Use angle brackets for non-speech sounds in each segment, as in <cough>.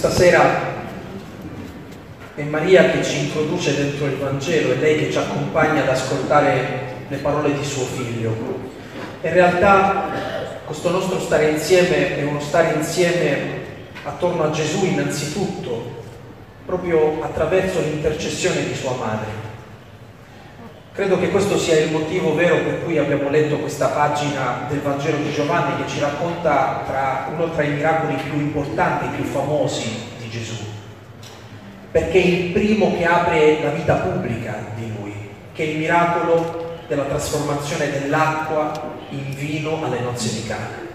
Questa sera è Maria che ci introduce dentro il Vangelo, è lei che ci accompagna ad ascoltare le parole di suo figlio. In realtà questo nostro stare insieme è uno stare insieme attorno a Gesù innanzitutto, proprio attraverso l'intercessione di sua madre. Credo che questo sia il motivo vero per cui abbiamo letto questa pagina del Vangelo di Giovanni che ci racconta tra, uno tra i miracoli più importanti più famosi di Gesù, perché è il primo che apre la vita pubblica di lui, che è il miracolo della trasformazione dell'acqua in vino alle nozze di Cana.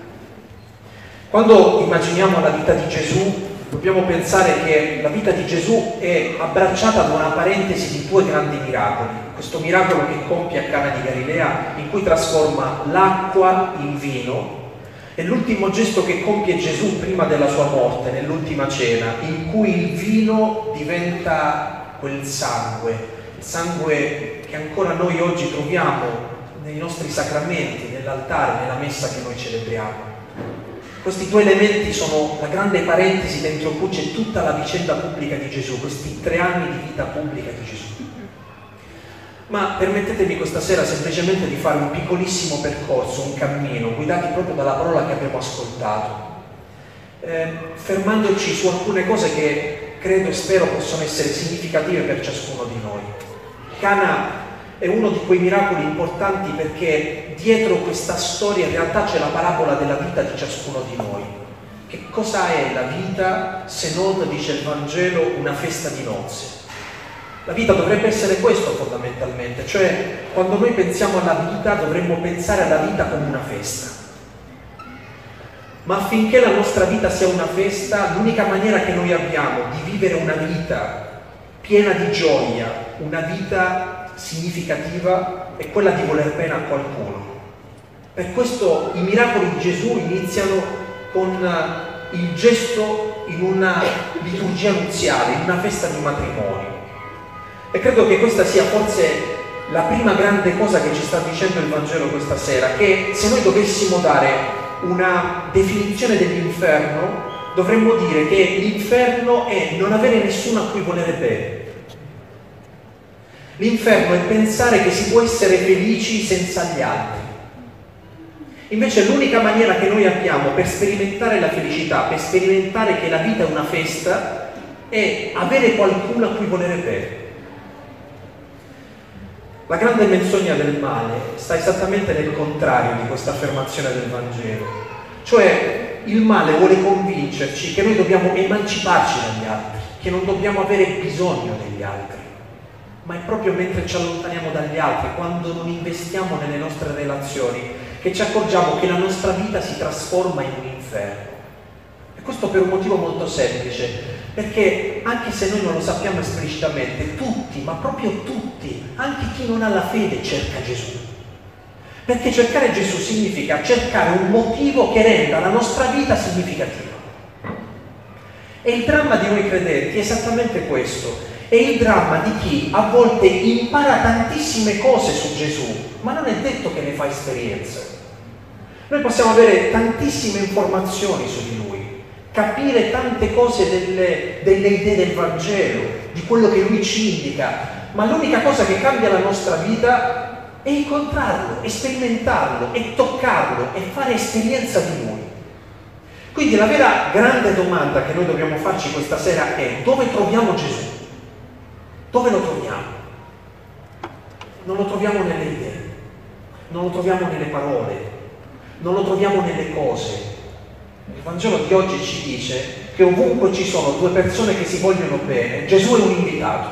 Quando immaginiamo la vita di Gesù, dobbiamo pensare che la vita di Gesù è abbracciata da una parentesi di due grandi miracoli. Questo miracolo che compie a Cana di Galilea, in cui trasforma l'acqua in vino, e l'ultimo gesto che compie Gesù prima della sua morte, nell'ultima cena, in cui il vino diventa quel sangue, il sangue che ancora noi oggi troviamo nei nostri sacramenti, nell'altare, nella messa che noi celebriamo. Questi due elementi sono la grande parentesi dentro cui c'è tutta la vicenda pubblica di Gesù, questi tre anni di vita pubblica di Gesù. Ma permettetemi questa sera semplicemente di fare un piccolissimo percorso, un cammino, guidati proprio dalla parola che abbiamo ascoltato, eh, fermandoci su alcune cose che credo e spero possono essere significative per ciascuno di noi. Cana è uno di quei miracoli importanti perché dietro questa storia in realtà c'è la parabola della vita di ciascuno di noi. Che cosa è la vita se non, dice il Vangelo, una festa di nozze? La vita dovrebbe essere questo fondamentalmente, cioè quando noi pensiamo alla vita dovremmo pensare alla vita come una festa. Ma affinché la nostra vita sia una festa, l'unica maniera che noi abbiamo di vivere una vita piena di gioia, una vita significativa è quella di voler bene a qualcuno. Per questo i miracoli di Gesù iniziano con eh, il gesto in una liturgia nuziale, in una festa di matrimonio. E credo che questa sia forse la prima grande cosa che ci sta dicendo il Vangelo questa sera, che se noi dovessimo dare una definizione dell'inferno, dovremmo dire che l'inferno è non avere nessuno a cui volere bene L'inferno è pensare che si può essere felici senza gli altri. Invece l'unica maniera che noi abbiamo per sperimentare la felicità, per sperimentare che la vita è una festa, è avere qualcuno a cui volere bene. La grande menzogna del male sta esattamente nel contrario di questa affermazione del Vangelo. Cioè il male vuole convincerci che noi dobbiamo emanciparci dagli altri, che non dobbiamo avere bisogno degli altri ma è proprio mentre ci allontaniamo dagli altri, quando non investiamo nelle nostre relazioni, che ci accorgiamo che la nostra vita si trasforma in un inferno. E questo per un motivo molto semplice, perché anche se noi non lo sappiamo esplicitamente, tutti, ma proprio tutti, anche chi non ha la fede cerca Gesù. Perché cercare Gesù significa cercare un motivo che renda la nostra vita significativa. E il dramma di noi credenti è esattamente questo, è il dramma di chi a volte impara tantissime cose su Gesù, ma non è detto che ne fa esperienza. Noi possiamo avere tantissime informazioni su di lui, capire tante cose delle, delle idee del Vangelo, di quello che lui ci indica, ma l'unica cosa che cambia la nostra vita è incontrarlo, è sperimentarlo, è toccarlo, è fare esperienza di lui. Quindi la vera grande domanda che noi dobbiamo farci questa sera è dove troviamo Gesù? Dove lo troviamo? Non lo troviamo nelle idee, non lo troviamo nelle parole, non lo troviamo nelle cose. Il Vangelo di oggi ci dice che ovunque ci sono due persone che si vogliono bene, Gesù è un invitato.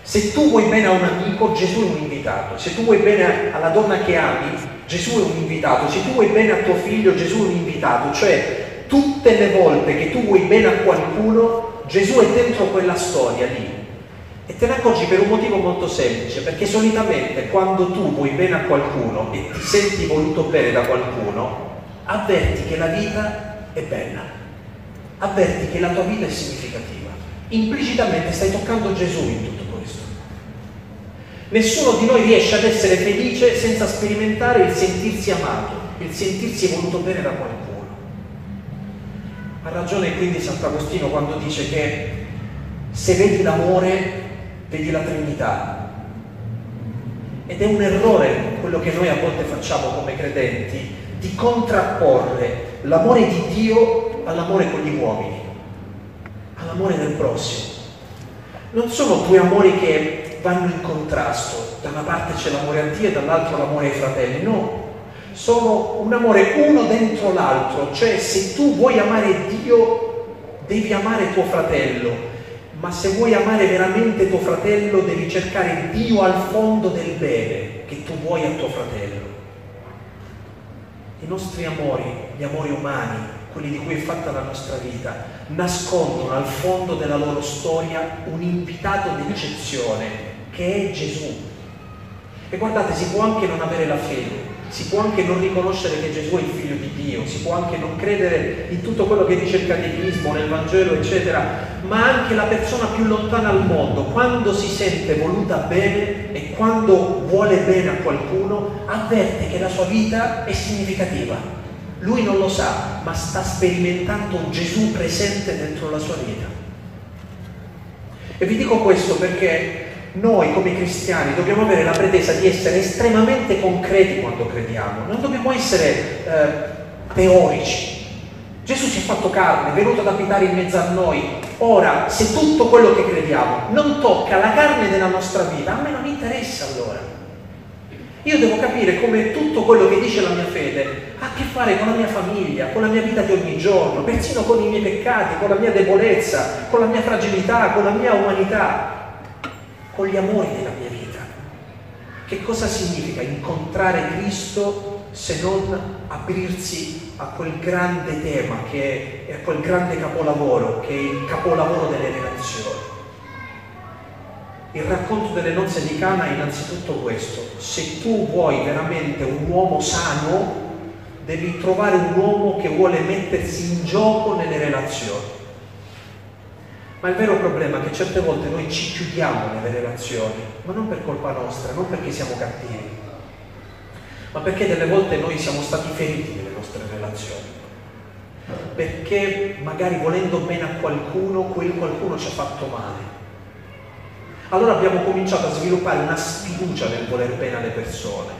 Se tu vuoi bene a un amico, Gesù è un invitato. Se tu vuoi bene alla donna che ami, Gesù è un invitato. Se tu vuoi bene a tuo figlio, Gesù è un invitato. Cioè, tutte le volte che tu vuoi bene a qualcuno, Gesù è dentro quella storia lì. E te ne accorgi per un motivo molto semplice, perché solitamente quando tu vuoi bene a qualcuno e ti senti voluto bene da qualcuno, avverti che la vita è bella, avverti che la tua vita è significativa. Implicitamente stai toccando Gesù in tutto questo. Nessuno di noi riesce ad essere felice senza sperimentare il sentirsi amato, il sentirsi voluto bene da qualcuno. Ha ragione quindi Sant'Agostino quando dice che se vedi l'amore, vedi la Trinità. Ed è un errore quello che noi a volte facciamo come credenti, di contrapporre l'amore di Dio all'amore con gli uomini, all'amore del prossimo. Non sono due amori che vanno in contrasto, da una parte c'è l'amore a Dio e dall'altra l'amore ai fratelli, no, sono un amore uno dentro l'altro, cioè se tu vuoi amare Dio devi amare tuo fratello, ma se vuoi amare veramente tuo fratello devi cercare Dio al fondo del bene che tu vuoi a tuo fratello. I nostri amori, gli amori umani, quelli di cui è fatta la nostra vita, nascondono al fondo della loro storia un invitato d'eccezione che è Gesù. E guardate, si può anche non avere la fede, si può anche non riconoscere che Gesù è il figlio di Dio, si può anche non credere in tutto quello che dice il catechismo, nel Vangelo, eccetera, ma anche la persona più lontana al mondo, quando si sente voluta bene e quando vuole bene a qualcuno, avverte che la sua vita è significativa. Lui non lo sa, ma sta sperimentando Gesù presente dentro la sua vita. E vi dico questo perché noi come cristiani dobbiamo avere la pretesa di essere estremamente concreti quando crediamo, non dobbiamo essere eh, teorici. Gesù si è fatto carne, è venuto ad abitare in mezzo a noi. Ora, se tutto quello che crediamo non tocca la carne della nostra vita, a me non interessa allora. Io devo capire come tutto quello che dice la mia fede ha a che fare con la mia famiglia, con la mia vita di ogni giorno, persino con i miei peccati, con la mia debolezza, con la mia fragilità, con la mia umanità con gli amori della mia vita. Che cosa significa incontrare Cristo se non aprirsi a quel grande tema, che è a quel grande capolavoro, che è il capolavoro delle relazioni? Il racconto delle nozze di Cana è innanzitutto questo. Se tu vuoi veramente un uomo sano, devi trovare un uomo che vuole mettersi in gioco nelle relazioni. Ma il vero problema è che certe volte noi ci chiudiamo nelle relazioni, ma non per colpa nostra, non perché siamo cattivi, ma perché delle volte noi siamo stati feriti nelle nostre relazioni. Perché magari volendo bene a qualcuno, quel qualcuno ci ha fatto male. Allora abbiamo cominciato a sviluppare una sfiducia nel voler bene alle persone.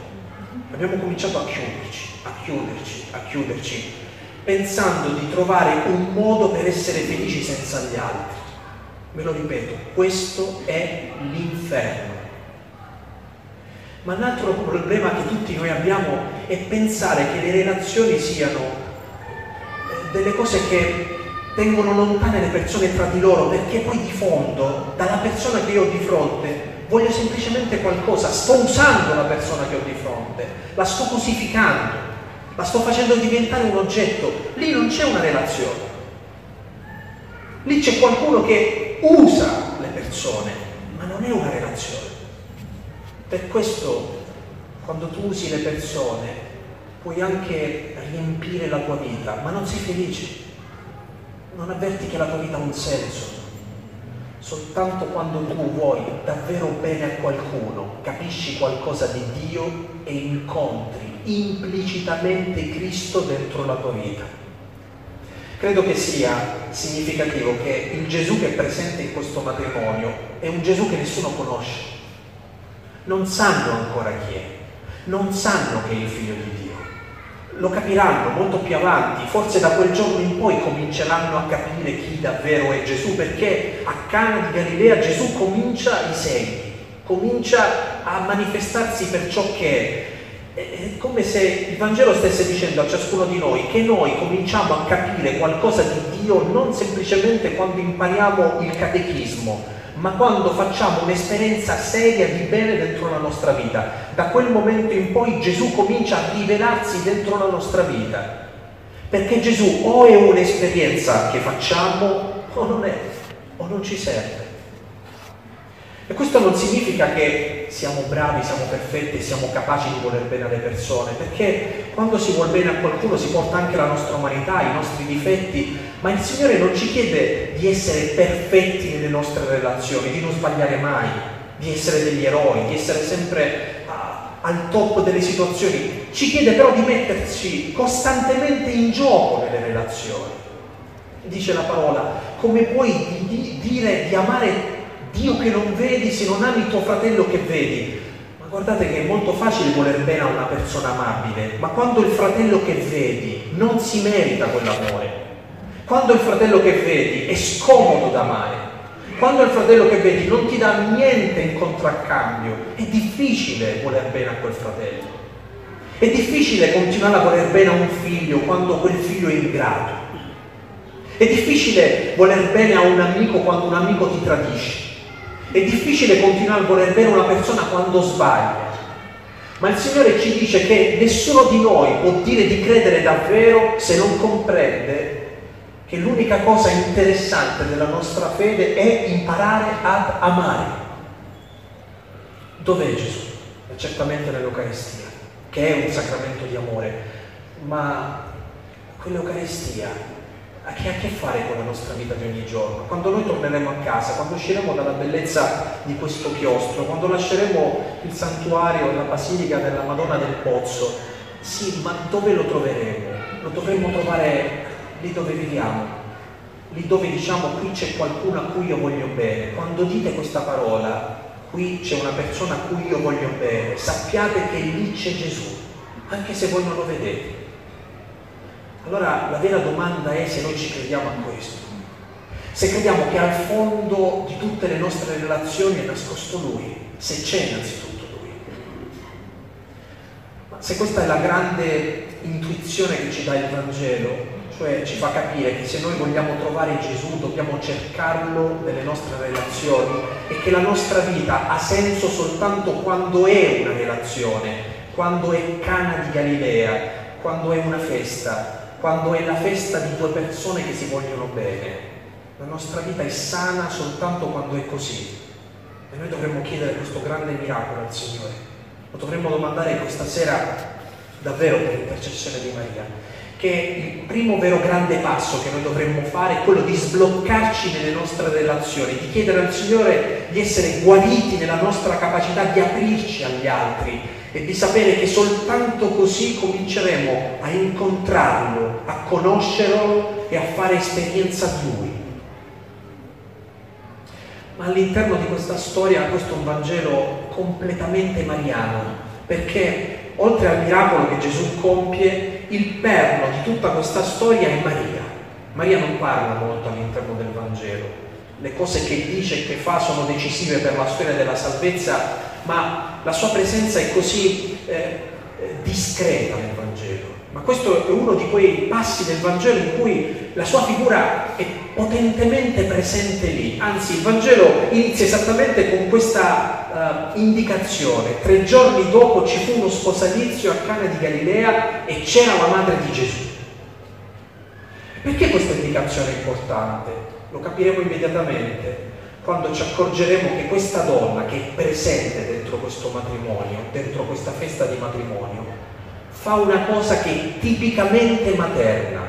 Abbiamo cominciato a chiuderci, a chiuderci, a chiuderci, pensando di trovare un modo per essere felici senza gli altri. Ve lo ripeto, questo è l'inferno. Ma un altro problema che tutti noi abbiamo è pensare che le relazioni siano eh, delle cose che tengono lontane le persone tra di loro, perché poi di fondo, dalla persona che io ho di fronte, voglio semplicemente qualcosa, sto usando la persona che ho di fronte, la sto cosificando, la sto facendo diventare un oggetto, lì non c'è una relazione. Lì c'è qualcuno che usa le persone, ma non è una relazione. Per questo, quando tu usi le persone, puoi anche riempire la tua vita, ma non sei felice. Non avverti che la tua vita ha un senso. Soltanto quando tu vuoi davvero bene a qualcuno, capisci qualcosa di Dio e incontri implicitamente Cristo dentro la tua vita. Credo che sia significativo che il Gesù che è presente in questo matrimonio è un Gesù che nessuno conosce. Non sanno ancora chi è, non sanno che è il figlio di Dio. Lo capiranno molto più avanti, forse da quel giorno in poi cominceranno a capire chi davvero è Gesù, perché a Cana di Galilea Gesù comincia i segni, comincia a manifestarsi per ciò che è è come se il Vangelo stesse dicendo a ciascuno di noi che noi cominciamo a capire qualcosa di Dio non semplicemente quando impariamo il catechismo, ma quando facciamo un'esperienza seria di bene dentro la nostra vita. Da quel momento in poi Gesù comincia a rivelarsi dentro la nostra vita. Perché Gesù o è un'esperienza che facciamo o non è, o non ci serve. E questo non significa che siamo bravi, siamo perfetti, siamo capaci di voler bene alle persone, perché quando si vuole bene a qualcuno si porta anche la nostra umanità, i nostri difetti, ma il Signore non ci chiede di essere perfetti nelle nostre relazioni, di non sbagliare mai, di essere degli eroi, di essere sempre uh, al top delle situazioni, ci chiede però di metterci costantemente in gioco nelle relazioni. dice la parola, come puoi di, di, dire di amare Dio che non vedi se non ami tuo fratello che vedi? Ma guardate che è molto facile voler bene a una persona amabile, ma quando il fratello che vedi non si merita quell'amore, quando il fratello che vedi è scomodo da amare, quando il fratello che vedi non ti dà niente in contraccambio, è difficile voler bene a quel fratello. È difficile continuare a voler bene a un figlio quando quel figlio è ingrato. È difficile voler bene a un amico quando un amico ti tradisce. È difficile continuare a voler bene una persona quando sbaglia. Ma il Signore ci dice che nessuno di noi può dire di credere davvero se non comprende che l'unica cosa interessante della nostra fede è imparare ad amare. Dov'è Gesù? È certamente nell'Eucaristia che è un sacramento di amore, ma quell'Eucaristia che ha a che fare con la nostra vita di ogni giorno? Quando noi torneremo a casa, quando usciremo dalla bellezza di questo chiostro, quando lasceremo il santuario, la basilica della Madonna del Pozzo, sì, ma dove lo troveremo? Lo dovremmo trovare lì dove viviamo, lì dove diciamo qui c'è qualcuno a cui io voglio bene. Quando dite questa parola, qui c'è una persona a cui io voglio bene, sappiate che lì c'è Gesù, anche se voi non lo vedete. Allora la vera domanda è se noi ci crediamo a questo, se crediamo che al fondo di tutte le nostre relazioni è nascosto Lui, se c'è innanzitutto Lui. Ma se questa è la grande intuizione che ci dà il Vangelo, cioè ci fa capire che se noi vogliamo trovare Gesù dobbiamo cercarlo nelle nostre relazioni e che la nostra vita ha senso soltanto quando è una relazione, quando è Cana di Galilea, quando è una festa, quando è la festa di due persone che si vogliono bene. La nostra vita è sana soltanto quando è così. E noi dovremmo chiedere questo grande miracolo al Signore. Lo dovremmo domandare questa sera davvero per l'intercessione di Maria che il primo vero grande passo che noi dovremmo fare è quello di sbloccarci nelle nostre relazioni, di chiedere al Signore di essere guariti nella nostra capacità di aprirci agli altri e di sapere che soltanto così cominceremo a incontrarlo, a conoscerlo e a fare esperienza di Lui. Ma all'interno di questa storia questo è un Vangelo completamente mariano, perché oltre al miracolo che Gesù compie, il perno di tutta questa storia è Maria. Maria non parla molto all'interno del Vangelo. Le cose che dice e che fa sono decisive per la storia della salvezza, ma la sua presenza è così eh, discreta nel Vangelo. Ma questo è uno di quei passi del Vangelo in cui la sua figura è potentemente presente lì. Anzi, il Vangelo inizia esattamente con questa uh, indicazione. Tre giorni dopo ci fu uno sposalizio a Cana di Galilea e c'era la madre di Gesù. Perché questa indicazione è importante? Lo capiremo immediatamente quando ci accorgeremo che questa donna che è presente dentro questo matrimonio, dentro questa festa di matrimonio, fa una cosa che è tipicamente materna,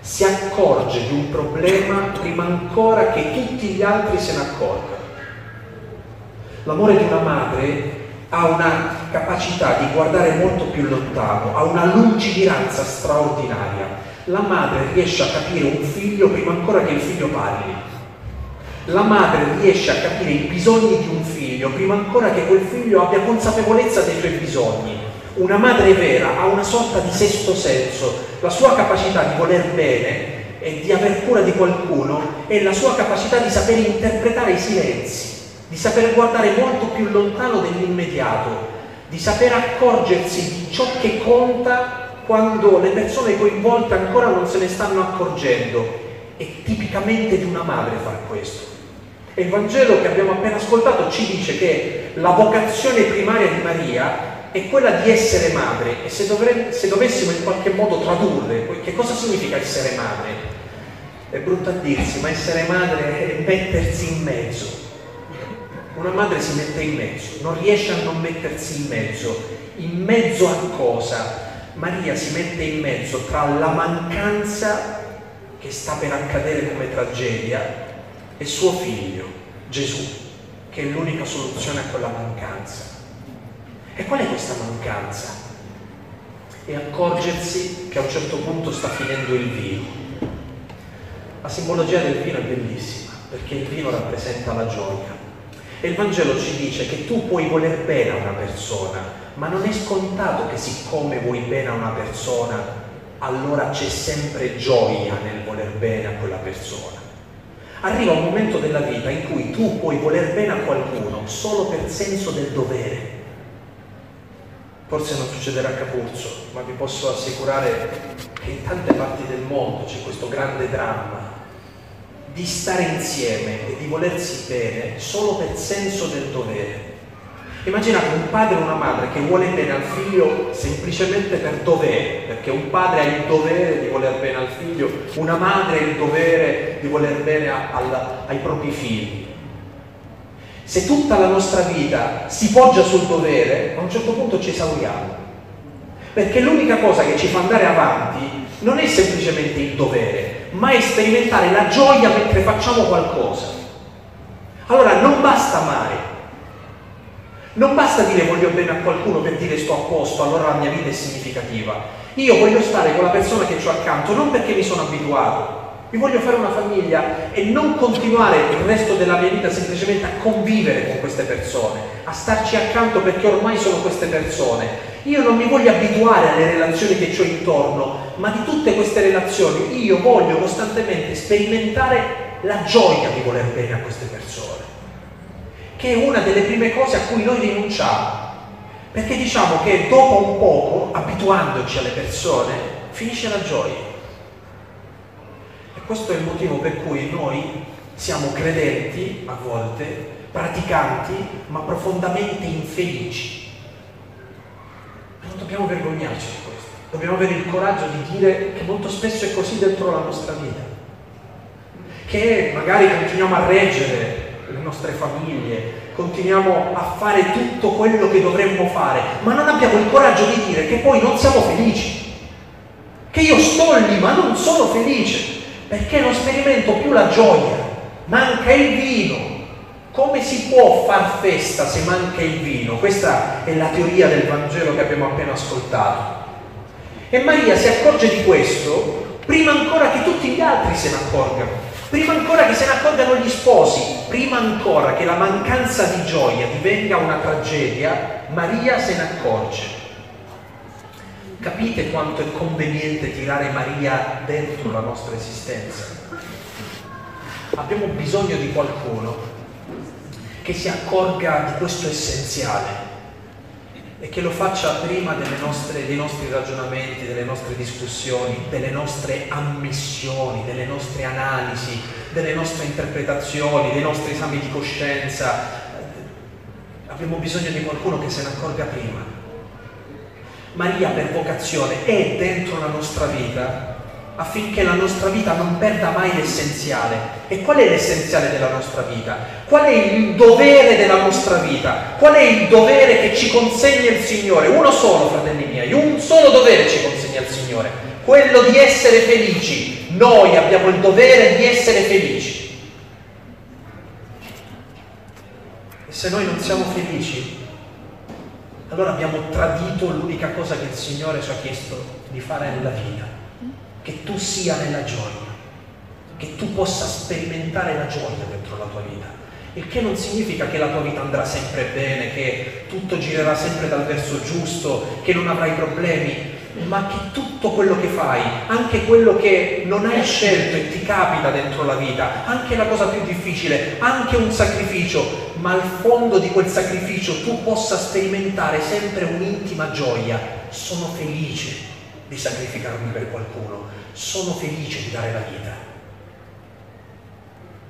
si accorge di un problema prima ancora che tutti gli altri se ne accorgano. L'amore di una madre ha una capacità di guardare molto più lontano, ha una lungimiranza straordinaria. La madre riesce a capire un figlio prima ancora che il figlio parli. La madre riesce a capire i bisogni di un figlio prima ancora che quel figlio abbia consapevolezza dei suoi bisogni. Una madre vera ha una sorta di sesto senso, la sua capacità di voler bene e di aver cura di qualcuno è la sua capacità di sapere interpretare i silenzi, di saper guardare molto più lontano dell'immediato, di saper accorgersi di ciò che conta quando le persone coinvolte ancora non se ne stanno accorgendo. È tipicamente di una madre far questo. E il Vangelo che abbiamo appena ascoltato ci dice che la vocazione primaria di Maria è quella di essere madre e se, dovre, se dovessimo in qualche modo tradurre che cosa significa essere madre, è brutto a dirsi, ma essere madre è mettersi in mezzo. Una madre si mette in mezzo, non riesce a non mettersi in mezzo. In mezzo a cosa? Maria si mette in mezzo tra la mancanza che sta per accadere come tragedia e suo figlio, Gesù, che è l'unica soluzione a quella mancanza. E qual è questa mancanza? È accorgersi che a un certo punto sta finendo il vino. La simbologia del vino è bellissima, perché il vino rappresenta la gioia. E il Vangelo ci dice che tu puoi voler bene a una persona, ma non è scontato che siccome vuoi bene a una persona, allora c'è sempre gioia nel voler bene a quella persona. Arriva un momento della vita in cui tu puoi voler bene a qualcuno solo per senso del dovere. Forse non succederà a Capuzzo, ma vi posso assicurare che in tante parti del mondo c'è questo grande dramma di stare insieme e di volersi bene solo per senso del dovere. Immaginate un padre e una madre che vuole bene al figlio semplicemente per dovere, perché un padre ha il dovere di voler bene al figlio, una madre ha il dovere di voler bene a, a, ai propri figli. Se tutta la nostra vita si poggia sul dovere, a un certo punto ci esauriamo. Perché l'unica cosa che ci fa andare avanti non è semplicemente il dovere, ma è sperimentare la gioia mentre facciamo qualcosa. Allora non basta amare, non basta dire voglio bene a qualcuno per dire sto a posto, allora la mia vita è significativa. Io voglio stare con la persona che ho accanto non perché mi sono abituato, mi voglio fare una famiglia e non continuare il resto della mia vita semplicemente a convivere con queste persone, a starci accanto perché ormai sono queste persone. Io non mi voglio abituare alle relazioni che ho intorno, ma di tutte queste relazioni io voglio costantemente sperimentare la gioia di voler bene a queste persone, che è una delle prime cose a cui noi rinunciamo. Perché diciamo che dopo un poco, abituandoci alle persone, finisce la gioia. E questo è il motivo per cui noi siamo credenti a volte, praticanti, ma profondamente infelici non dobbiamo vergognarci di questo, dobbiamo avere il coraggio di dire che molto spesso è così dentro la nostra vita, che magari continuiamo a reggere nostre famiglie, continuiamo a fare tutto quello che dovremmo fare, ma non abbiamo il coraggio di dire che poi non siamo felici, che io sto lì ma non sono felice, perché non sperimento più la gioia, manca il vino, come si può far festa se manca il vino? Questa è la teoria del Vangelo che abbiamo appena ascoltato. E Maria si accorge di questo prima ancora che tutti gli altri se ne accorgano, prima ancora che se ne accorgano gli sposi, prima ancora che la mancanza di gioia divenga una tragedia, Maria se ne accorge. Capite quanto è conveniente tirare Maria dentro la nostra esistenza? Abbiamo bisogno di qualcuno che si accorga di questo essenziale e che lo faccia prima nostre, dei nostri ragionamenti, delle nostre discussioni, delle nostre ammissioni, delle nostre analisi, delle nostre interpretazioni, dei nostri esami di coscienza. Abbiamo bisogno di qualcuno che se ne accorga prima. Maria per vocazione è dentro la nostra vita affinché la nostra vita non perda mai l'essenziale. E qual è l'essenziale della nostra vita? Qual è il dovere della nostra vita? Qual è il dovere che ci consegna il Signore? Uno solo, fratelli miei, un solo dovere ci consegna il Signore, quello di essere felici. Noi abbiamo il dovere di essere felici. E se noi non siamo felici, allora abbiamo tradito l'unica cosa che il Signore ci ha chiesto di fare nella vita che tu sia nella gioia, che tu possa sperimentare la gioia dentro la tua vita. Il che non significa che la tua vita andrà sempre bene, che tutto girerà sempre dal verso giusto, che non avrai problemi, ma che tutto quello che fai, anche quello che non hai scelto e ti capita dentro la vita, anche la cosa più difficile, anche un sacrificio, ma al fondo di quel sacrificio tu possa sperimentare sempre un'intima gioia. Sono felice di sacrificarmi per qualcuno, sono felice di dare la vita.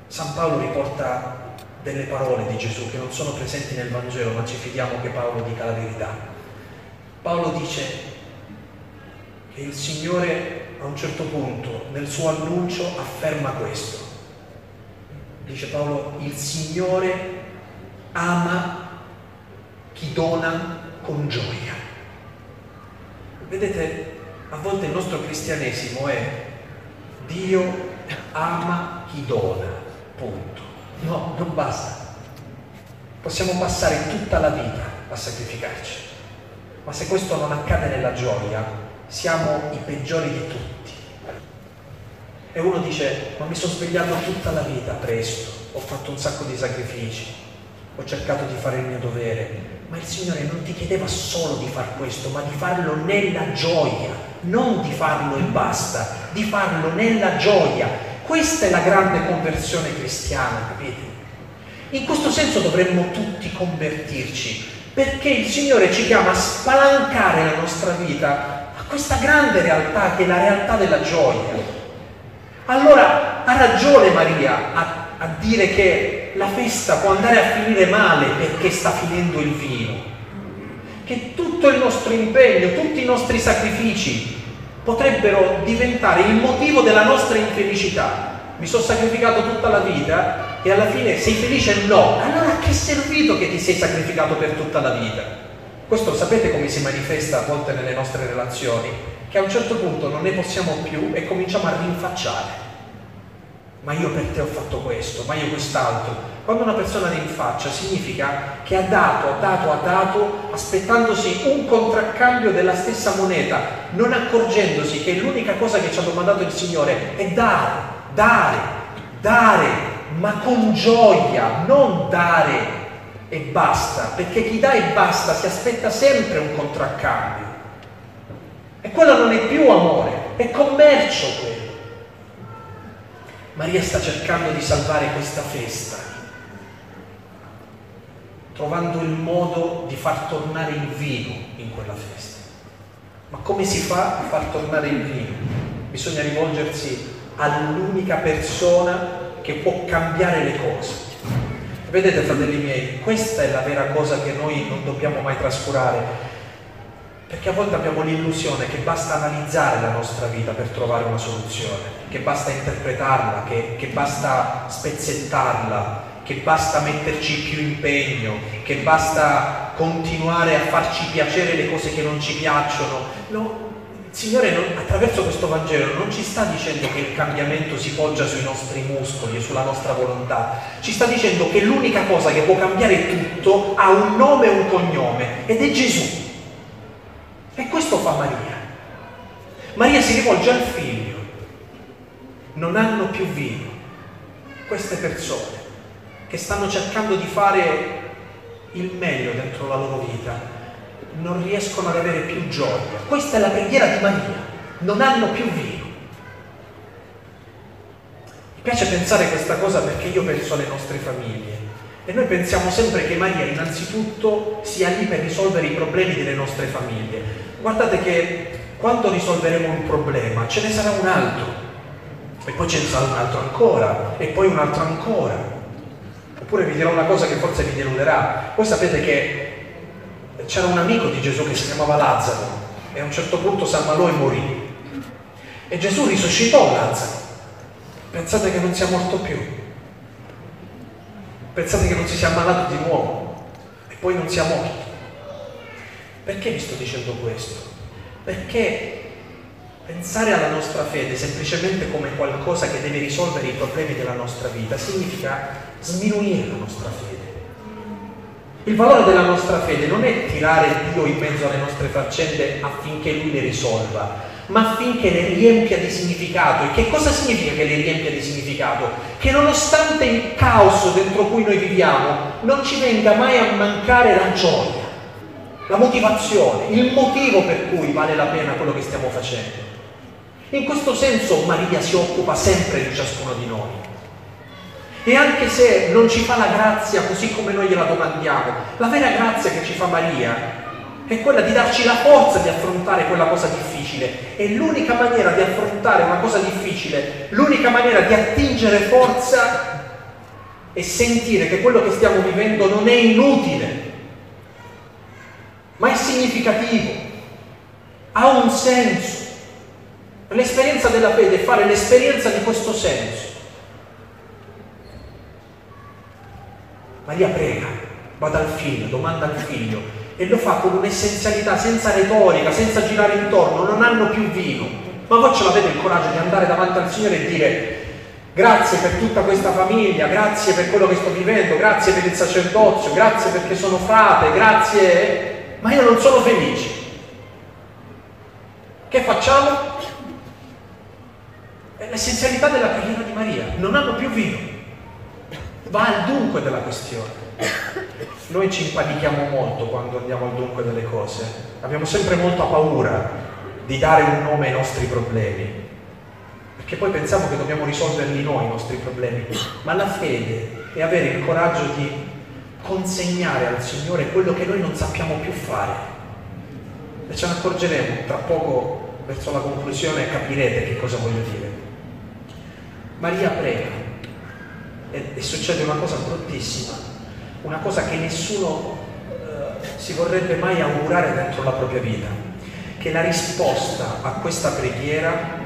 San Paolo riporta delle parole di Gesù che non sono presenti nel Vangelo, ma ci fidiamo che Paolo dica la verità. Paolo dice che il Signore a un certo punto nel suo annuncio afferma questo. Dice Paolo, il Signore ama chi dona con gioia. Vedete, a volte il nostro cristianesimo è Dio ama chi dona, punto. No, non basta. Possiamo passare tutta la vita a sacrificarci, ma se questo non accade nella gioia, siamo i peggiori di tutti. E uno dice, ma mi sono svegliato tutta la vita presto, ho fatto un sacco di sacrifici, ho cercato di fare il mio dovere, ma il Signore non ti chiedeva solo di far questo, ma di farlo nella gioia, non di farlo e basta, di farlo nella gioia. Questa è la grande conversione cristiana, capite? In questo senso dovremmo tutti convertirci, perché il Signore ci chiama a spalancare la nostra vita a questa grande realtà che è la realtà della gioia. Allora ha ragione Maria a, a dire che la festa può andare a finire male perché sta finendo il vino, che tutto il nostro impegno, tutti i nostri sacrifici potrebbero diventare il motivo della nostra infelicità. Mi sono sacrificato tutta la vita e alla fine sei felice? No. Allora a che è servito che ti sei sacrificato per tutta la vita? Questo sapete come si manifesta a volte nelle nostre relazioni? che a un certo punto non ne possiamo più e cominciamo a rinfacciare. Ma io per te ho fatto questo, ma io quest'altro. Quando una persona rinfaccia significa che ha dato, ha dato, ha dato, aspettandosi un contraccambio della stessa moneta, non accorgendosi che l'unica cosa che ci ha domandato il Signore è dare, dare, dare, ma con gioia, non dare e basta, perché chi dà e basta si aspetta sempre un contraccambio. E quello non è più amore, è commercio quello. Maria sta cercando di salvare questa festa, trovando il modo di far tornare il vino in quella festa. Ma come si fa a far tornare il vino? Bisogna rivolgersi all'unica persona che può cambiare le cose. Vedete, fratelli miei, questa è la vera cosa che noi non dobbiamo mai trascurare. Perché a volte abbiamo l'illusione che basta analizzare la nostra vita per trovare una soluzione, che basta interpretarla, che, che basta spezzettarla, che basta metterci più impegno, che basta continuare a farci piacere le cose che non ci piacciono. No, il Signore non, attraverso questo Vangelo non ci sta dicendo che il cambiamento si poggia sui nostri muscoli e sulla nostra volontà, ci sta dicendo che l'unica cosa che può cambiare tutto ha un nome e un cognome ed è Gesù. E questo fa Maria. Maria si rivolge al figlio. Non hanno più vino. Queste persone che stanno cercando di fare il meglio dentro la loro vita non riescono ad avere più gioia. Questa è la preghiera di Maria. Non hanno più vino. Mi piace pensare questa cosa perché io penso alle nostre famiglie e noi pensiamo sempre che Maria innanzitutto sia lì per risolvere i problemi delle nostre famiglie. Guardate che quando risolveremo un problema ce ne sarà un altro, e poi ce ne sarà un altro ancora, e poi un altro ancora. Oppure vi dirò una cosa che forse vi deluderà. Voi sapete che c'era un amico di Gesù che si chiamava Lazzaro e a un certo punto ammalò e morì. E Gesù risuscitò Lazzaro. Pensate che non sia morto più. Pensate che non si sia ammalato di nuovo e poi non sia morto. Perché vi sto dicendo questo? Perché pensare alla nostra fede semplicemente come qualcosa che deve risolvere i problemi della nostra vita significa sminuire la nostra fede. Il valore della nostra fede non è tirare Dio in mezzo alle nostre faccende affinché Lui le risolva, ma affinché le riempia di significato. E che cosa significa che le riempia di significato? Che nonostante il caos dentro cui noi viviamo, non ci venga mai a mancare la gioia, la motivazione, il motivo per cui vale la pena quello che stiamo facendo. In questo senso Maria si occupa sempre di ciascuno di noi. E anche se non ci fa la grazia così come noi gliela domandiamo, la vera grazia che ci fa Maria è quella di darci la forza di affrontare quella cosa difficile. E l'unica maniera di affrontare una cosa difficile, l'unica maniera di attingere forza è sentire che quello che stiamo vivendo non è inutile, ma è significativo, ha un senso. L'esperienza della fede è fare l'esperienza di questo senso. Maria prega, va dal figlio, domanda al figlio, e lo fa con un'essenzialità senza retorica, senza girare intorno, non hanno più vino. Ma voi ce l'avete il coraggio di andare davanti al Signore e dire grazie per tutta questa famiglia, grazie per quello che sto vivendo, grazie per il sacerdozio, grazie perché sono frate, grazie, ma io non sono felice. Che facciamo? È l'essenzialità della preghiera di Maria. Non hanno più vino. Va al dunque della questione. Noi ci impanichiamo molto quando andiamo al dunque delle cose. Abbiamo sempre molta paura di dare un nome ai nostri problemi. Perché poi pensiamo che dobbiamo risolverli noi i nostri problemi. Ma la fede è avere il coraggio di consegnare al Signore quello che noi non sappiamo più fare. E ce ne accorgeremo tra poco, verso la conclusione, capirete che cosa voglio dire. Maria prega e, e succede una cosa bruttissima, una cosa che nessuno eh, si vorrebbe mai augurare dentro la propria vita, che la risposta a questa preghiera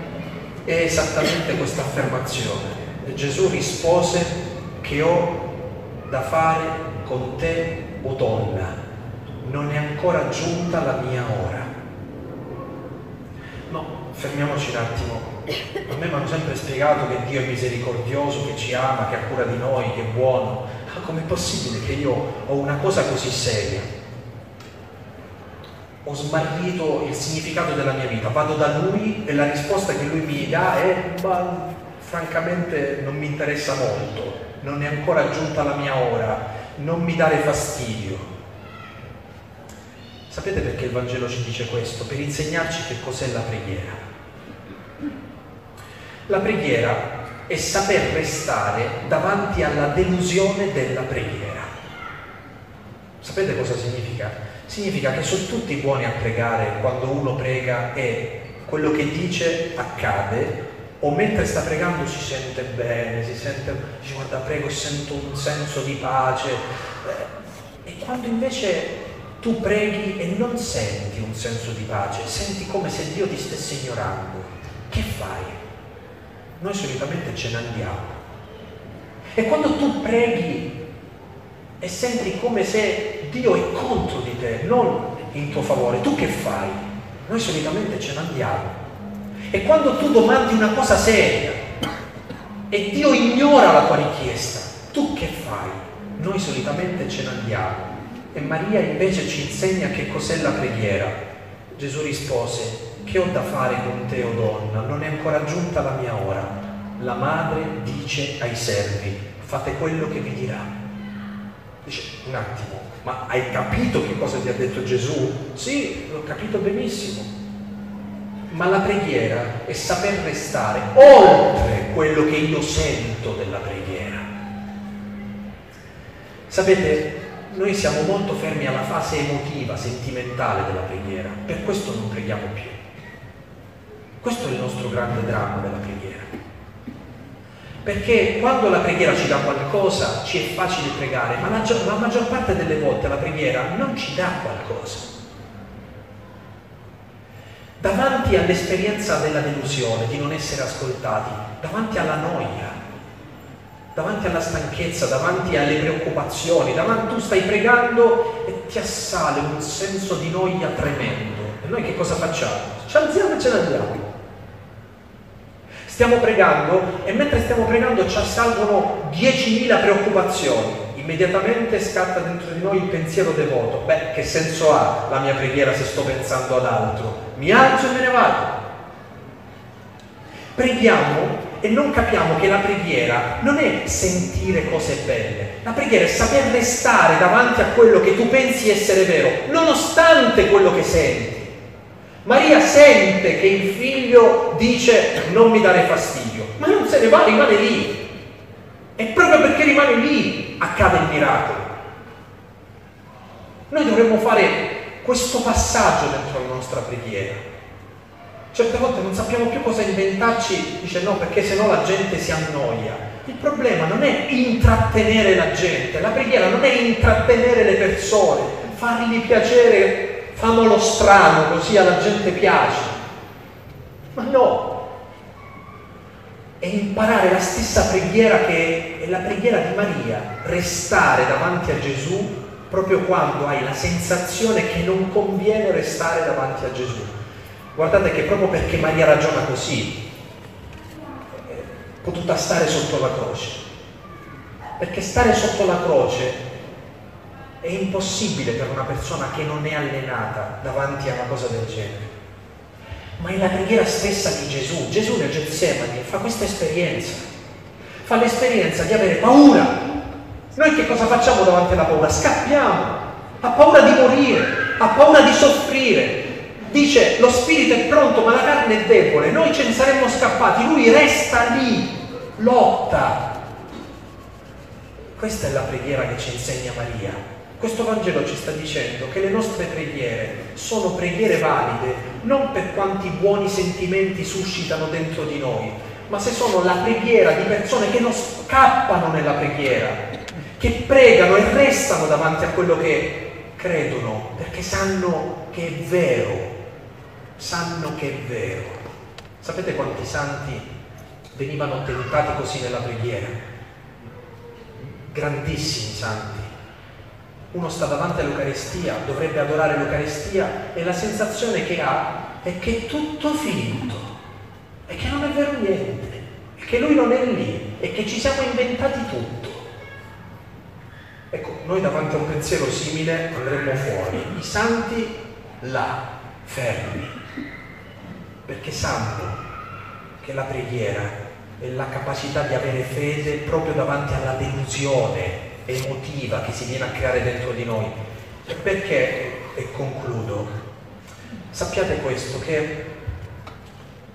è esattamente questa affermazione. Gesù rispose che ho da fare con te, o donna, non è ancora giunta la mia ora. No, fermiamoci un attimo. A me mi hanno sempre spiegato che Dio è misericordioso, che ci ama, che ha cura di noi, che è buono. Ma com'è possibile che io ho una cosa così seria? Ho smarrito il significato della mia vita, vado da lui e la risposta che lui mi dà è ma francamente non mi interessa molto, non è ancora giunta la mia ora, non mi dare fastidio. Sapete perché il Vangelo ci dice questo? Per insegnarci che cos'è la preghiera. La preghiera è saper restare davanti alla delusione della preghiera. Sapete cosa significa? Significa che sono tutti buoni a pregare quando uno prega e quello che dice accade o mentre sta pregando si sente bene, si sente, dice guarda prego sento un senso di pace. E quando invece tu preghi e non senti un senso di pace, senti come se Dio ti stesse ignorando, che fai? Noi solitamente ce ne andiamo. E quando tu preghi e senti come se Dio è contro di te, non in tuo favore, tu che fai? Noi solitamente ce ne andiamo. E quando tu domandi una cosa seria e Dio ignora la tua richiesta, tu che fai? Noi solitamente ce ne andiamo. E Maria invece ci insegna che cos'è la preghiera. Gesù rispose, che ho da fare con te, o donna? Non è ancora giunta la mia ora. La madre dice ai servi, fate quello che vi dirà. Dice, un attimo, ma hai capito che cosa ti ha detto Gesù? Sì, l'ho capito benissimo. Ma la preghiera è saper restare oltre quello che io sento della preghiera. Sapete, noi siamo molto fermi alla fase emotiva, sentimentale della preghiera, per questo non preghiamo più. Questo è il nostro grande dramma della preghiera. Perché quando la preghiera ci dà qualcosa ci è facile pregare, ma la, la maggior parte delle volte la preghiera non ci dà qualcosa. Davanti all'esperienza della delusione, di non essere ascoltati, davanti alla noia, davanti alla stanchezza, davanti alle preoccupazioni, davanti tu stai pregando e ti assale un senso di noia tremendo. E noi che cosa facciamo? Ci alziamo e ce ne andiamo. Stiamo pregando e mentre stiamo pregando ci assalgono 10.000 preoccupazioni. Immediatamente scatta dentro di noi il pensiero devoto. Beh, che senso ha la mia preghiera se sto pensando ad altro? Mi alzo e me ne vado. Preghiamo e non capiamo che la preghiera non è sentire cose belle, la preghiera è saper restare davanti a quello che tu pensi essere vero, nonostante quello che senti. Maria sente che il figlio dice non mi dare fastidio, ma non se ne va, rimane lì. E proprio perché rimane lì accade il miracolo. Noi dovremmo fare questo passaggio dentro la nostra preghiera. Certe volte non sappiamo più cosa inventarci, dice no, perché sennò la gente si annoia. Il problema non è intrattenere la gente, la preghiera non è intrattenere le persone, fargli piacere, famolo strano così alla gente piace. Ma no, è imparare la stessa preghiera che è la preghiera di Maria, restare davanti a Gesù proprio quando hai la sensazione che non conviene restare davanti a Gesù Guardate che proprio perché Maria ragiona così, è potuta stare sotto la croce. Perché stare sotto la croce è impossibile per una persona che non è allenata davanti a una cosa del genere. ma è la preghiera stessa di Gesù. Gesù nel Getsemani fa questa esperienza, fa l'esperienza di avere paura. Noi che cosa facciamo davanti alla paura? Scappiamo, ha paura di morire, ha paura di soffrire. Dice lo spirito è pronto ma la carne è debole, noi ce ne saremmo scappati, lui resta lì, lotta. Questa è la preghiera che ci insegna Maria. Questo Vangelo ci sta dicendo che le nostre preghiere sono preghiere valide non per quanti buoni sentimenti suscitano dentro di noi, ma se sono la preghiera di persone che non scappano nella preghiera, che pregano e restano davanti a quello che credono, perché sanno che è vero, sanno che è vero. Sapete quanti santi venivano tentati così nella preghiera? Grandissimi santi uno sta davanti all'Eucaristia, dovrebbe adorare l'Eucaristia e la sensazione che ha è che è tutto finito e che non è vero niente, e che lui non è lì e che ci siamo inventati tutto. Ecco, noi davanti a un pensiero simile andremmo fuori, i santi là, fermi, perché sanno che la preghiera è la capacità di avere fede proprio davanti alla delusione emotiva che si viene a creare dentro di noi. Perché, e concludo, sappiate questo, che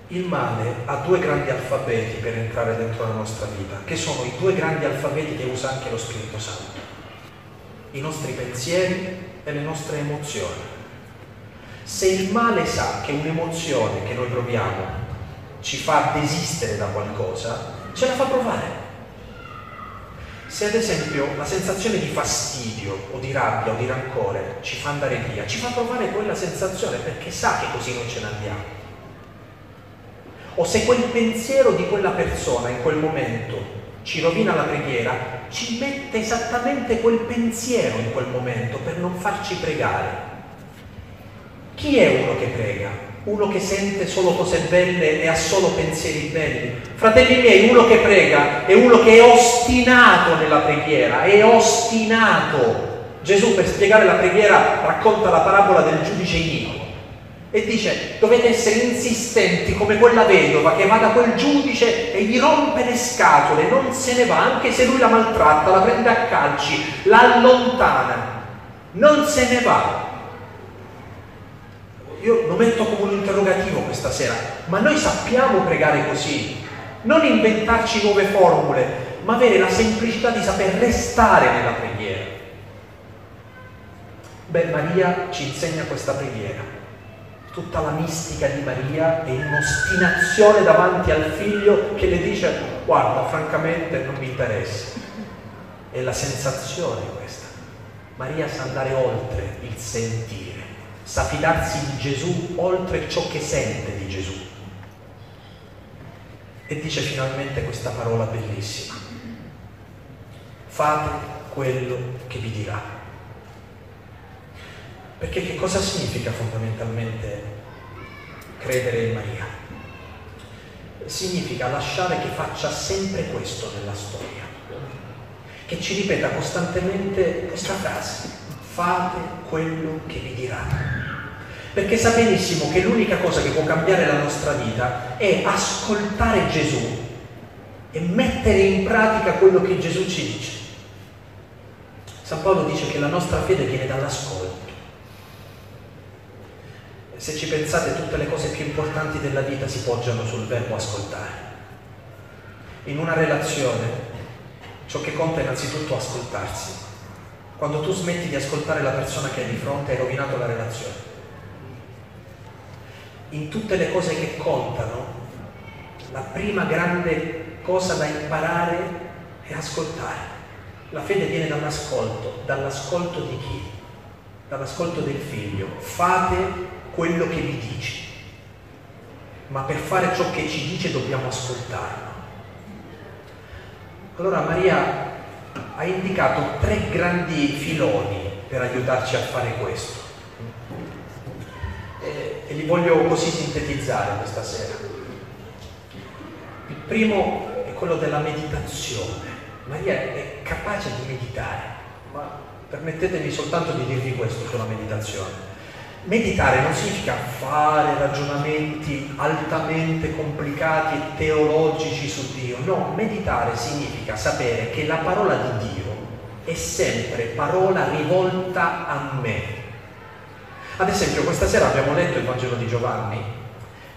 il male ha due grandi alfabeti per entrare dentro la nostra vita, che sono i due grandi alfabeti che usa anche lo Spirito Santo, i nostri pensieri e le nostre emozioni. Se il male sa che un'emozione che noi proviamo ci fa desistere da qualcosa, ce la fa provare. Se ad esempio la sensazione di fastidio o di rabbia o di rancore ci fa andare via, ci fa provare quella sensazione perché sa che così non ce ne andiamo. O se quel pensiero di quella persona in quel momento ci rovina la preghiera, ci mette esattamente quel pensiero in quel momento per non farci pregare. Chi è uno che prega? Uno che sente solo cose belle e ha solo pensieri belli. Fratelli miei, uno che prega è uno che è ostinato nella preghiera, è ostinato. Gesù per spiegare la preghiera racconta la parabola del giudice iniquo e dice dovete essere insistenti come quella vedova che va da quel giudice e gli rompe le scatole, non se ne va, anche se lui la maltratta, la prende a calci, la allontana, non se ne va io lo metto come un interrogativo questa sera, ma noi sappiamo pregare così, non inventarci nuove formule, ma avere la semplicità di saper restare nella preghiera. Beh, Maria ci insegna questa preghiera. Tutta la mistica di Maria è un'ostinazione davanti al figlio che le dice guarda, francamente non mi interessa. È la sensazione questa. Maria sa andare oltre il sentire sa fidarsi di Gesù oltre ciò che sente di Gesù. E dice finalmente questa parola bellissima. Fate quello che vi dirà. Perché che cosa significa fondamentalmente credere in Maria? Significa lasciare che faccia sempre questo nella storia, che ci ripeta costantemente questa frase fate quello che vi dirà. Perché sa benissimo che l'unica cosa che può cambiare la nostra vita è ascoltare Gesù e mettere in pratica quello che Gesù ci dice. San Paolo dice che la nostra fede viene dall'ascolto. Se ci pensate, tutte le cose più importanti della vita si poggiano sul verbo ascoltare. In una relazione ciò che conta è innanzitutto ascoltarsi quando tu smetti di ascoltare la persona che hai di fronte hai rovinato la relazione. In tutte le cose che contano, la prima grande cosa da imparare è ascoltare. La fede viene dall'ascolto, dall'ascolto di chi? Dall'ascolto del figlio. Fate quello che vi dice. Ma per fare ciò che ci dice dobbiamo ascoltarlo. Allora Maria ha indicato tre grandi filoni per aiutarci a fare questo. E, li voglio così sintetizzare questa sera. Il primo è quello della meditazione. Maria è capace di meditare, ma permettetemi soltanto di dirvi questo sulla meditazione. meditare non significa fare ragionamenti altamente complicati e teologici su Dio, no, meditare significa sapere che la parola di Dio è sempre parola rivolta a me. Ad esempio, questa sera abbiamo letto il Vangelo di Giovanni.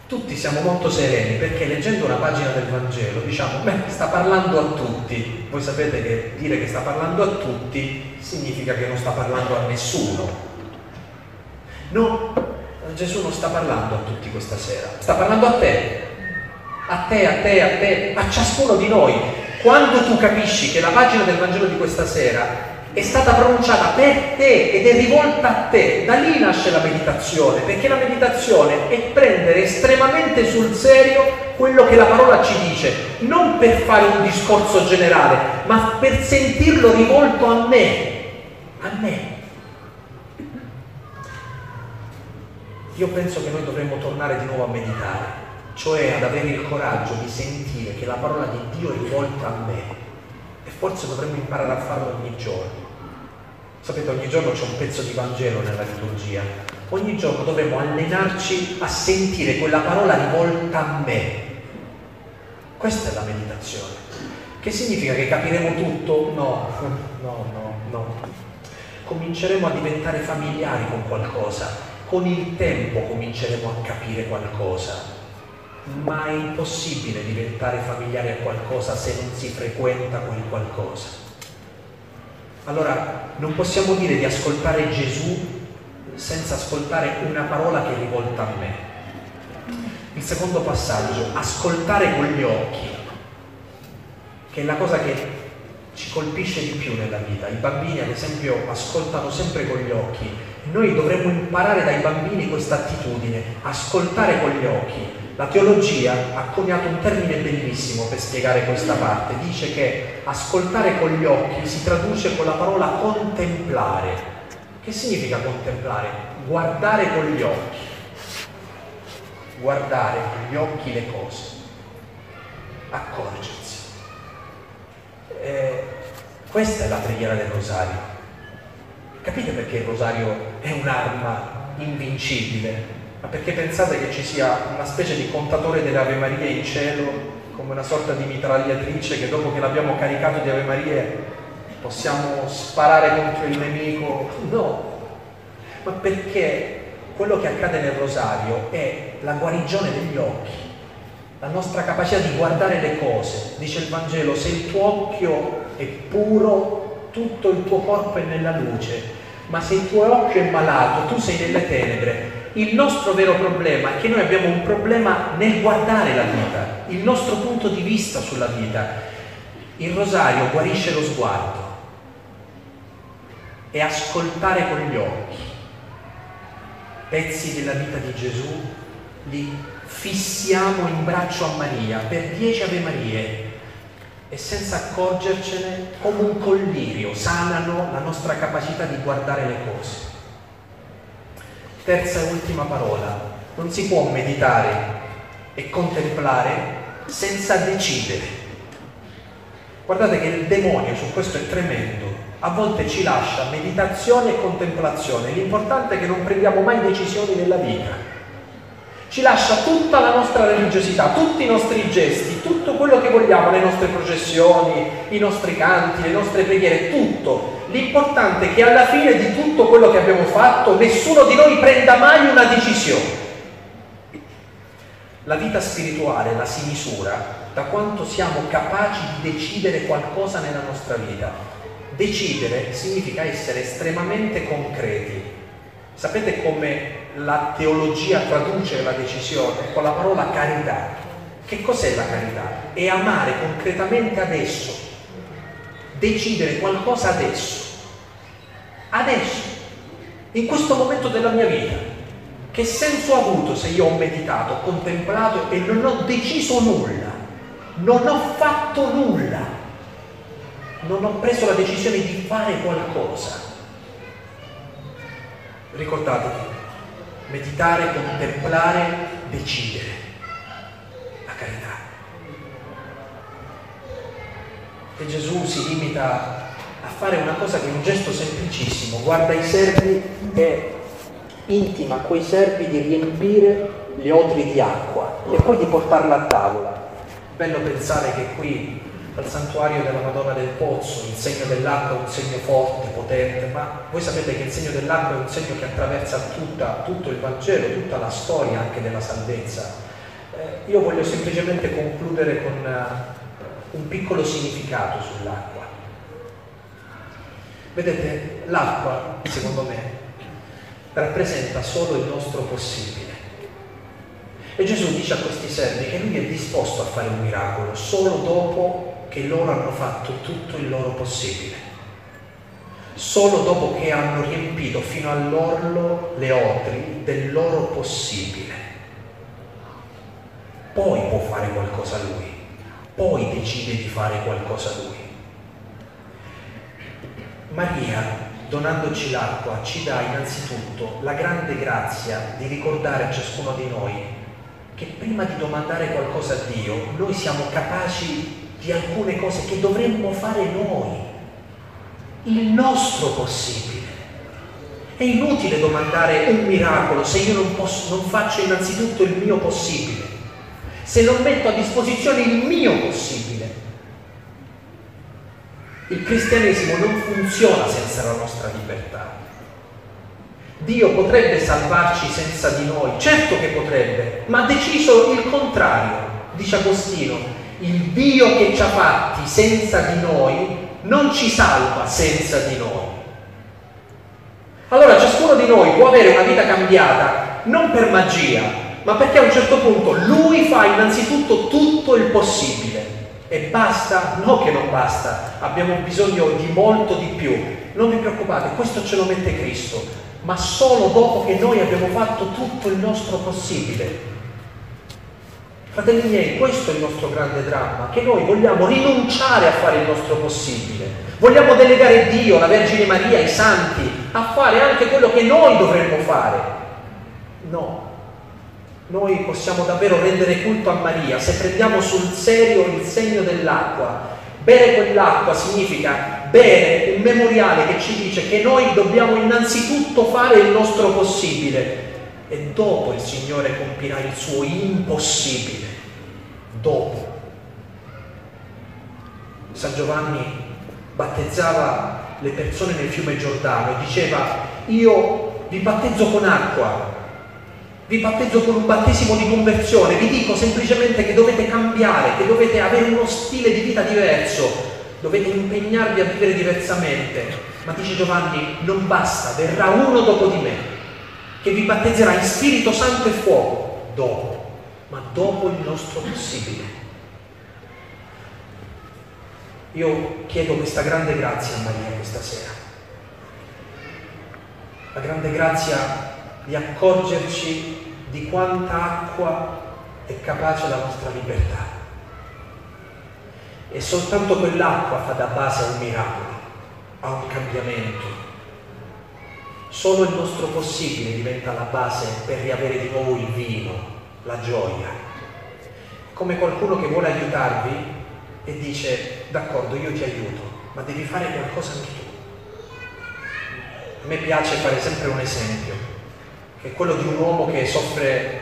Tutti siamo molto sereni perché leggendo una pagina del Vangelo diciamo, beh, sta parlando a tutti. Voi sapete che dire che sta parlando a tutti significa che non sta parlando a nessuno. No, Gesù non sta parlando a tutti questa sera, sta parlando a te, a te, a te, a te, a ciascuno di noi. Quando tu capisci che la pagina del Vangelo di questa sera è stata pronunciata per te ed è rivolta a te. Da lì nasce la meditazione, perché la meditazione è prendere estremamente sul serio quello che la parola ci dice, non per fare un discorso generale, ma per sentirlo rivolto a me, a me. Io penso che noi dovremmo tornare di nuovo a meditare, cioè ad avere il coraggio di sentire che la parola di Dio è rivolta a me e forse dovremmo imparare a farlo ogni giorno. Sapete, ogni giorno c'è un pezzo di Vangelo nella liturgia. Ogni giorno dovremmo allenarci a sentire quella parola rivolta a me. Questa è la meditazione. Che significa che capiremo tutto? No, <laughs> no, no, no. Cominceremo a diventare familiari con qualcosa. Con il tempo cominceremo a capire qualcosa. Ma è impossibile diventare familiari a qualcosa se non si frequenta quel qualcosa. Allora non possiamo dire di ascoltare Gesù senza ascoltare una parola che è rivolta a me. Il secondo passaggio, ascoltare con gli occhi, che è la cosa che ci colpisce di più nella vita. I bambini, ad esempio, ascoltano sempre con gli occhi. Noi dovremmo imparare dai bambini questa attitudine, ascoltare con gli occhi, la teologia ha coniato un termine bellissimo per spiegare questa parte. Dice che ascoltare con gli occhi si traduce con la parola contemplare. Che significa contemplare? Guardare con gli occhi. Guardare con gli occhi le cose. Accorgersi. Eh, questa è la preghiera del rosario. Capite perché il rosario è un'arma invincibile? Perché pensate che ci sia una specie di contatore delle Ave Marie in cielo, come una sorta di mitragliatrice che dopo che l'abbiamo caricato di Ave Marie possiamo sparare contro il nemico? No, ma perché quello che accade nel rosario è la guarigione degli occhi, la nostra capacità di guardare le cose. Dice il Vangelo, se il tuo occhio è puro, tutto il tuo corpo è nella luce, ma se il tuo occhio è malato, tu sei nelle tenebre. Il nostro vero problema è che noi abbiamo un problema nel guardare la vita, il nostro punto di vista sulla vita. Il rosario guarisce lo sguardo e ascoltare con gli occhi pezzi della vita di Gesù, li fissiamo in braccio a Maria per dieci Ave Marie e senza accorgercene come un collirio sanano la nostra capacità di guardare le cose. Terza e ultima parola, non si può meditare e contemplare senza decidere. Guardate che il demonio su questo è tremendo, a volte ci lascia meditazione e contemplazione, l'importante è che non prendiamo mai decisioni nella vita. Ci lascia tutta la nostra religiosità, tutti i nostri gesti, tutto quello che vogliamo, le nostre processioni, i nostri canti, le nostre preghiere, tutto L'importante è che alla fine di tutto quello che abbiamo fatto nessuno di noi prenda mai una decisione. La vita spirituale la si misura da quanto siamo capaci di decidere qualcosa nella nostra vita. Decidere significa essere estremamente concreti. Sapete come la teologia traduce la decisione? Con la parola carità. Che cos'è la carità? È amare concretamente adesso, decidere qualcosa adesso, adesso, in questo momento della mia vita. Che senso ha avuto se io ho meditato, ho contemplato e non ho deciso nulla, non ho fatto nulla, non ho preso la decisione di fare qualcosa? Ricordatevi, meditare, contemplare, decidere. La carità. E Gesù si limita a fare una cosa che è un gesto semplicissimo, guarda i servi e intima a quei servi di riempire le odri di acqua e poi di portarla a tavola. Bello pensare che qui al santuario della Madonna del Pozzo il segno dell'acqua è un segno forte, potente, ma voi sapete che il segno dell'acqua è un segno che attraversa tutta, tutto il Vangelo, tutta la storia anche della salvezza. Eh, io voglio semplicemente concludere con uh, un piccolo significato sull'acqua. Vedete, l'acqua, secondo me, rappresenta solo il nostro possibile. E Gesù dice a questi servi che lui è disposto a fare un miracolo solo dopo che loro hanno fatto tutto il loro possibile. Solo dopo che hanno riempito fino all'orlo le odri del loro possibile. Poi può fare qualcosa lui, poi decide di fare qualcosa lui. Maria, donandoci l'acqua, ci dà innanzitutto la grande grazia di ricordare a ciascuno di noi che prima di domandare qualcosa a Dio, noi siamo capaci di alcune cose che dovremmo fare noi, il nostro possibile. È inutile domandare un miracolo se io non, posso, non faccio innanzitutto il mio possibile, se non metto a disposizione il mio possibile. Il cristianesimo non funziona senza la nostra libertà. Dio potrebbe salvarci senza di noi, certo che potrebbe, ma ha deciso il contrario, dice Agostino. Il Dio che ci ha fatti senza di noi non ci salva senza di noi. Allora ciascuno di noi può avere una vita cambiata non per magia, ma perché a un certo punto lui fa innanzitutto tutto il possibile e basta? No che non basta, abbiamo bisogno di molto di più. Non vi preoccupate, questo ce lo mette Cristo, ma solo dopo che noi abbiamo fatto tutto il nostro possibile. Fratelli miei, questo è il nostro grande dramma, che noi vogliamo rinunciare a fare il nostro possibile. Vogliamo delegare Dio, la Vergine Maria, i santi, a fare anche quello che noi dovremmo fare. No, noi possiamo davvero rendere culto a Maria se prendiamo sul serio il segno dell'acqua. Bere quell'acqua significa bere un memoriale che ci dice che noi dobbiamo innanzitutto fare il nostro possibile e dopo il Signore compirà il suo impossibile. Dopo. San Giovanni battezzava le persone nel fiume Giordano e diceva io vi battezzo con acqua, vi battezzo con un battesimo di conversione, vi dico semplicemente che dovete cambiare, che dovete avere uno stile di vita diverso, dovete impegnarvi a vivere diversamente. Ma dice Giovanni, non basta, verrà uno dopo di me, che vi battezzerà in Spirito Santo e fuoco, dopo, ma dopo il nostro possibile. Io chiedo questa grande grazia a Maria questa sera. La grande grazia di accorgerci di quanta acqua è capace la nostra libertà. E soltanto quell'acqua fa da base a un miracolo, a un cambiamento. Solo il nostro possibile diventa la base per riavere di nuovo il vino, la gioia. Come qualcuno che vuole aiutarvi e dice, d'accordo, io ti aiuto, ma devi fare qualcosa anche tu. A me piace fare sempre un esempio è quello di un uomo che soffre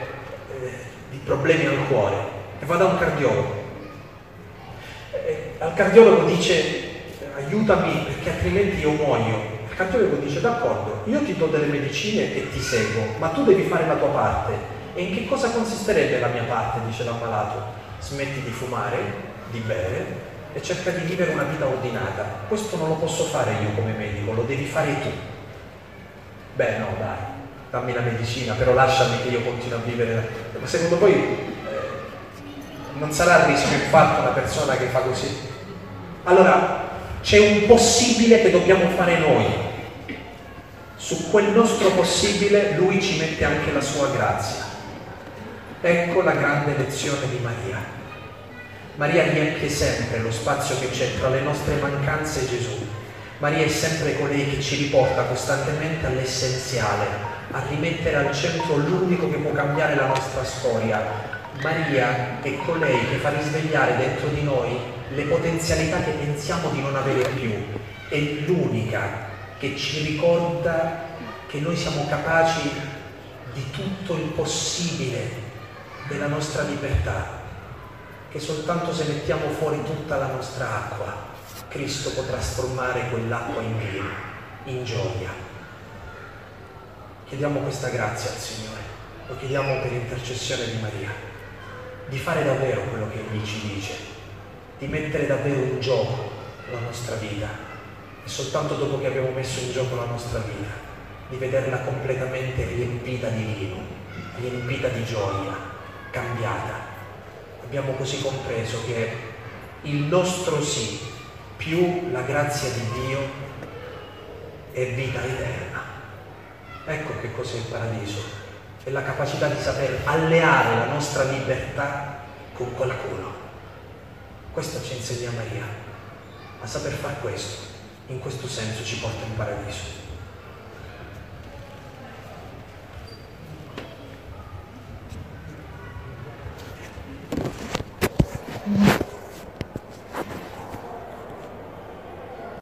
eh, di problemi al cuore e va da un cardiologo. E al cardiologo dice aiutami perché altrimenti io muoio. Il cardiologo dice d'accordo, io ti do delle medicine e ti seguo, ma tu devi fare la tua parte. E in che cosa consisterebbe la mia parte? dice l'ammalato. Smetti di fumare, di bere e cerca di vivere una vita ordinata. Questo non lo posso fare io come medico, lo devi fare tu. Beh no, dai, dammi la medicina, però lasciami che io continui a vivere. Ma secondo voi eh, non sarà a rischio infatti una persona che fa così? Allora, c'è un possibile che dobbiamo fare noi. Su quel nostro possibile lui ci mette anche la sua grazia. Ecco la grande lezione di Maria. Maria riempie sempre lo spazio che c'è tra le nostre mancanze e Gesù. Maria è sempre colei che ci riporta costantemente all'essenziale, a rimettere al centro l'unico che può cambiare la nostra storia. Maria è colei che fa risvegliare dentro di noi le potenzialità che pensiamo di non avere più. È l'unica che ci ricorda che noi siamo capaci di tutto il possibile della nostra libertà, che soltanto se mettiamo fuori tutta la nostra acqua, Cristo potrà trasformare quell'acqua in vino, in gioia. Chiediamo questa grazia al Signore, lo chiediamo per intercessione di Maria, di fare davvero quello che Egli ci dice, di mettere davvero in gioco la nostra vita e soltanto dopo che abbiamo messo in gioco la nostra vita, di vederla completamente riempita di vino, riempita di gioia, cambiata. Abbiamo così compreso che il nostro sì più la grazia di Dio è vita eterna. Ecco che cos'è il paradiso, è la capacità di saper alleare la nostra libertà con qualcuno. Questo ci insegna Maria, a saper fare questo, in questo senso ci porta in paradiso.